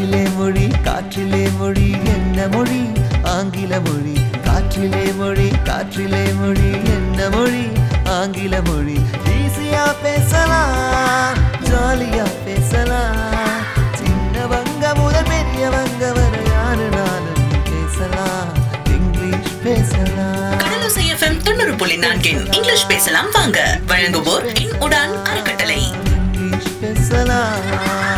காற்றிலே மொழி காற்றிலே மொழி என்ன மொழி? ஆங்கில மொழி. காற்றிலே மொழி காற்றிலே மொழி என்ன மொழி? ஆங்கில மொழி. ஈஸியா பேசலாம் ஜாலியா பேசலாம். சின்னவங்க முதல் பெரியவங்க வரை யாரு நானும் பேசலாம் இங்கிலீஷ் பேசலாம். தொண்ணூறு புள்ளி நான்கின் இங்கிலீஷ் பேசலாம் வாங்க. வழங்குவோர் இன் உடான் அறக்கட்டளை. இங்கிலீஷ் பேசலாம்.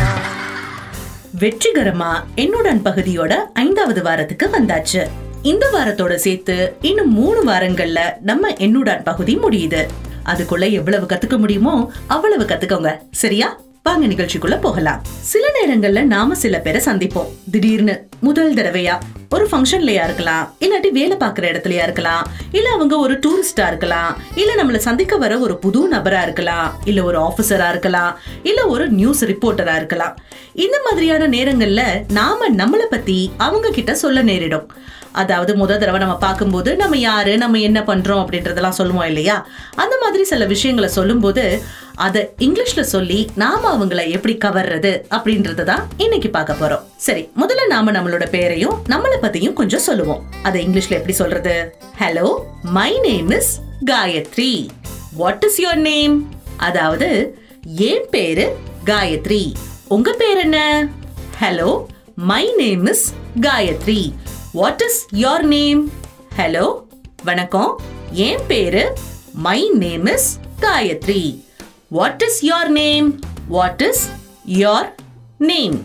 வெற்றிகரமா என்னுடன் பகுதியோட ஐந்தாவது வாரத்துக்கு வந்தாச்சு. இந்த வாரத்தோட சேர்த்து இன்னும் மூணு வாரங்கள்ல நம்ம என்னுடன் பகுதி முடியுது. அதுக்குள்ள எவ்வளவு கத்துக்க முடியுமோ அவ்வளவு கத்துக்கோங்க. சரியா? வாங்க நிகழ்ச்சிக்குள்ள போகலாம். சில நேரங்கள்ல நாம சில பேரை சந்திப்போம். திடீர்னு முதல் தடவையா? ஒரு ஃபங்க்ஷன்லயா இருக்கலாம் இல்லாட்டி வேலை பார்க்குற இடத்துலயா இருக்கலாம் இல்ல அவங்க ஒரு டூரிஸ்டா இருக்கலாம் இல்ல நம்மள சந்திக்க வர ஒரு புது நபரா இருக்கலாம் இல்ல ஒரு ஆபீசரா இருக்கலாம் இல்ல ஒரு நியூஸ் ரிப்போர்ட்டரா இருக்கலாம். இந்த மாதிரியான நேரங்கள்ல நாம நம்மளை பத்தி அவங்க கிட்ட சொல்ல நேரிடும். அதாவது முத தடவை நம்ம பார்க்கும்போது நம்ம யாரு நம்ம என்ன பண்றோம் அப்படின்றதெல்லாம் சொல்லுவோம் இல்லையா? அந்த மாதிரி சில விஷயங்களை சொல்லும்போது அதை இங்கிலீஷ்ல சொல்லி நாம அவங்கள எப்படி கவர்றது அப்படின்றத தான் இன்னைக்கு பார்க்க போறோம். சரி முதல்ல நாம நம்மளோட பேரையும் நம்மளை பத்தியும் கொஞ்சம் சொல்லுவோம். அதை இங்கிலீஷ்ல எப்படி சொல்றது? Hello my name is Gayatri what is your name அதாவது என் பேரு காயத்ரி உங்க பேர் என்ன? Hello my name is Gayatri what is your name hello வணக்கம். என் பேரு my name is Gayatri what is your name what is your name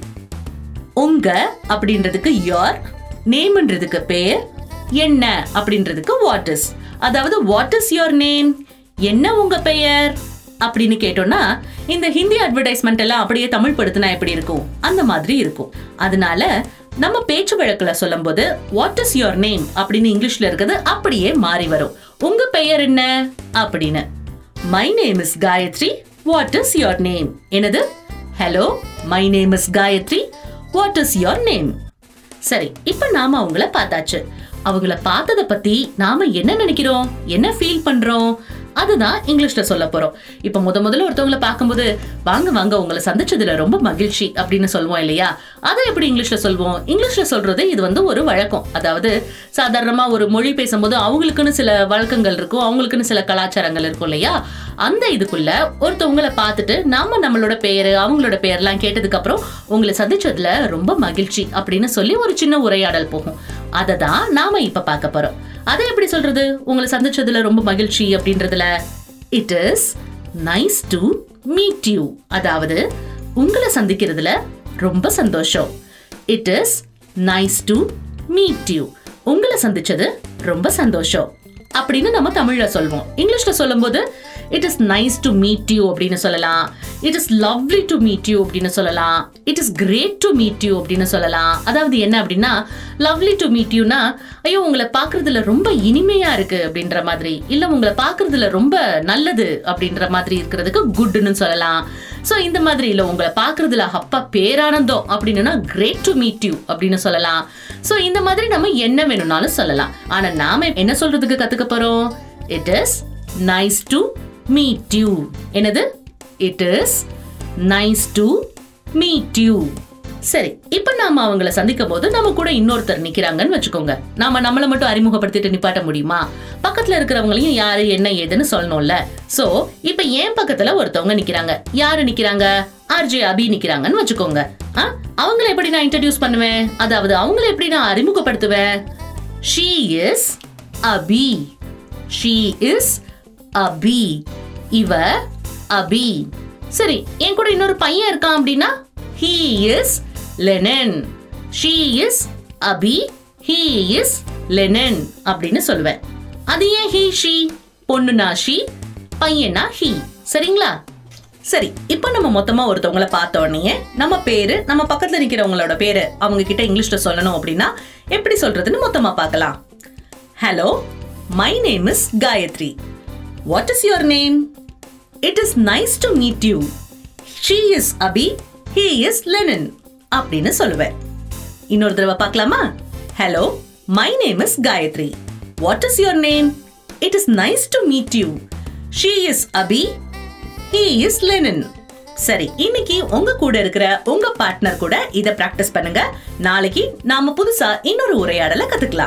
உங்க அப்படின்றதுக்கு யோர் நேம்ன்றதுக்கு பேர் என்ன அப்படின்றதுக்கு வாட் இஸ் அதாவது வாட் இஸ் யோர் நேம் என்ன உங்க பெயர்? அப்படின்னு கேட்டோம்னா இந்த ஹிந்தி அட்வர்டைஸ்மெண்ட் எல்லாம் அப்படியே தமிழ் படுத்தினா எப்படி இருக்கும்? அந்த மாதிரி இருக்கும். அதனால நம்ம பேச்சு வழக்குல சொல்லும்போது வாட் இஸ் யோர் நேம் அப்படின்னு இங்கிலீஷ்ல இருக்கிறது அப்படியே மாறி வரும். உங்க பெயர் என்ன? அப்படின்னு. My name is Gayatri what is your name எனது hello my name is Gayatri what is your name சரி இப்ப நாம அவங்கள பார்த்தாச்சு. அவங்கள பார்த்தத பத்தி நாம என்ன நினைக்கிறோம்? என்ன ஃபீல் பண்றோம்? அதுதான் இங்கிலீஷ்ல சொல்ல போறோம். இப்ப முத முதல்ல ஒருத்தவங்கள பார்க்கும்போது வாங்க வாங்க உங்களை சந்திச்சதுல ரொம்ப மகிழ்ச்சி அப்படின்னு சொல்லுவோம் இல்லையா? அதை எப்படி இங்கிலீஷ்ல சொல்வோம்? இங்கிலீஷ்ல சொல்றது இது வந்து ஒரு வழக்கம். அதாவது சாதாரணமா ஒரு மொழி பேசும்போது அவங்களுக்குன்னு சில வழக்கங்கள் இருக்கும் அவங்களுக்குன்னு சில கலாச்சாரங்கள் இருக்கும் இல்லையா? அந்த இதுக்குள்ள ஒருத்தவங்களை பார்த்துட்டு நாம நம்மளோட பேரு அவங்களோட பேர்லாம் கேட்டதுக்கு அப்புறம் உங்களை சந்திச்சதுல ரொம்ப மகிழ்ச்சி அப்படின்னு சொல்லி ஒரு சின்ன உரையாடல் போகும். அதை தான் நாம இப்ப பார்க்க போறோம். அதை எப்படி சொல்றது? உங்களை சந்திச்சதுல ரொம்ப மகிழ்ச்சி அப்படின்றதுல it is nice to meet you அதாவது உங்களை சந்திக்கிறதுல ரொம்ப சந்தோஷம். It is nice to meet you உங்களை சந்திச்சது ரொம்ப சந்தோஷம். அப்படின்னு நம்ம தமிழ்ல சொல்வோம். இங்கிலீஷ்ல சொல்லும்போது it is nice to meet you அப்படின்னு சொல்லலாம். It is lovely to meet you அப்படின்னு சொல்லலாம். It is great to meet you அப்படின்னு சொல்லலாம். அதாவது என்ன அப்படின்னா லவ்லி டு மீட் யூனா ஐயோ உங்களை பார்க்கறதுல ரொம்ப இனிமையா இருக்கு அப்படின்ற மாதிரி. இல்ல உங்களை பார்க்கறதுல ரொம்ப நல்லது அப்படின்ற மாதிரி இருக்கிறதுக்கு குட்னு சொல்லலாம். ஸோ இந்த மாதிரி இல்லை உங்களை பார்க்கறதுல அப்பா பேரானந்தம் அப்படின்னா கிரேட் டு மீட் யூ அப்படின்னு சொல்லலாம். ஸோ இந்த மாதிரி நம்ம என்ன வேணும்னாலும் சொல்லலாம். ஆனால் நாம என்ன சொல்றதுக்கு கற்றுக்க போகிறோம் it is nice to meet you என்னது? It is nice to meet you சரி இப்ப நாம அவங்கள சந்திக்கும் போது நம்ம கூட இன்னொருத்தர் நிக்கிறாங்கன்னு வச்சுக்கோங்க. நாம நம்மள மட்டும் அறிமுகப்படுத்திட்டு நிப்பாட்ட முடியுமா? பக்கத்துல இருக்கிறவங்களையும் யாரு என்ன ஏதுன்னு சொல்லணும்ல. சோ இப்ப என் பக்கத்துல ஒருத்தவங்க நிக்கிறாங்க. யாரு நிக்கிறாங்க? ஆர்ஜே அபி நிக்கிறாங்கன்னு வச்சுக்கோங்க. ஆ, அவங்கள எப்படி நான் இன்ட்ரடியூஸ் பண்ணுவேன்? அதாவது அவங்கள எப்படி நான் அறிமுகப்படுத்துவேன்? She is Abhi she is Abhi இவ அபி. சரி என் கூட இன்னொரு பையன் இருக்கான் அப்படின்னா he is Lennon she is Abhi he is Lennon அப்படின்னு சொல்லுவேன். அது ஏன் ஹீ ஷீ பொண்ணுனா ஷீ பையனா ஹீ சரிங்களா? சரி இப்போ நம்ம மொத்தமா ஒருத்தவங்கள பார்த்த உடனே நம்ம பேரு நம்ம பக்கத்துல நிக்கிறவங்களோட பேரு அவங்க கிட்ட இங்கிலீஷ்ல சொல்லணும் அப்படின்னா எப்படி சொல்றதுன்னு மொத்தமா பார்க்கலாம். Hello my name is Gayathri what is your name it is nice to meet you she is Abhi he is Lenin அப்படின்னு சொல்லுவேன். இன்னொரு தடவை பார்க்கலாமா? Hello my name is Gayathri what is your name it is nice to meet you she is Abhi he is Lenin சரி இன்னைக்கு உங்க கூட இருக்கிற உங்க பார்ட்னர் கூட இதை பிராக்டிஸ் பண்ணுங்க. நாளைக்கு நாம புதுசா இன்னொரு உரையாடலை கத்துக்கலாம்.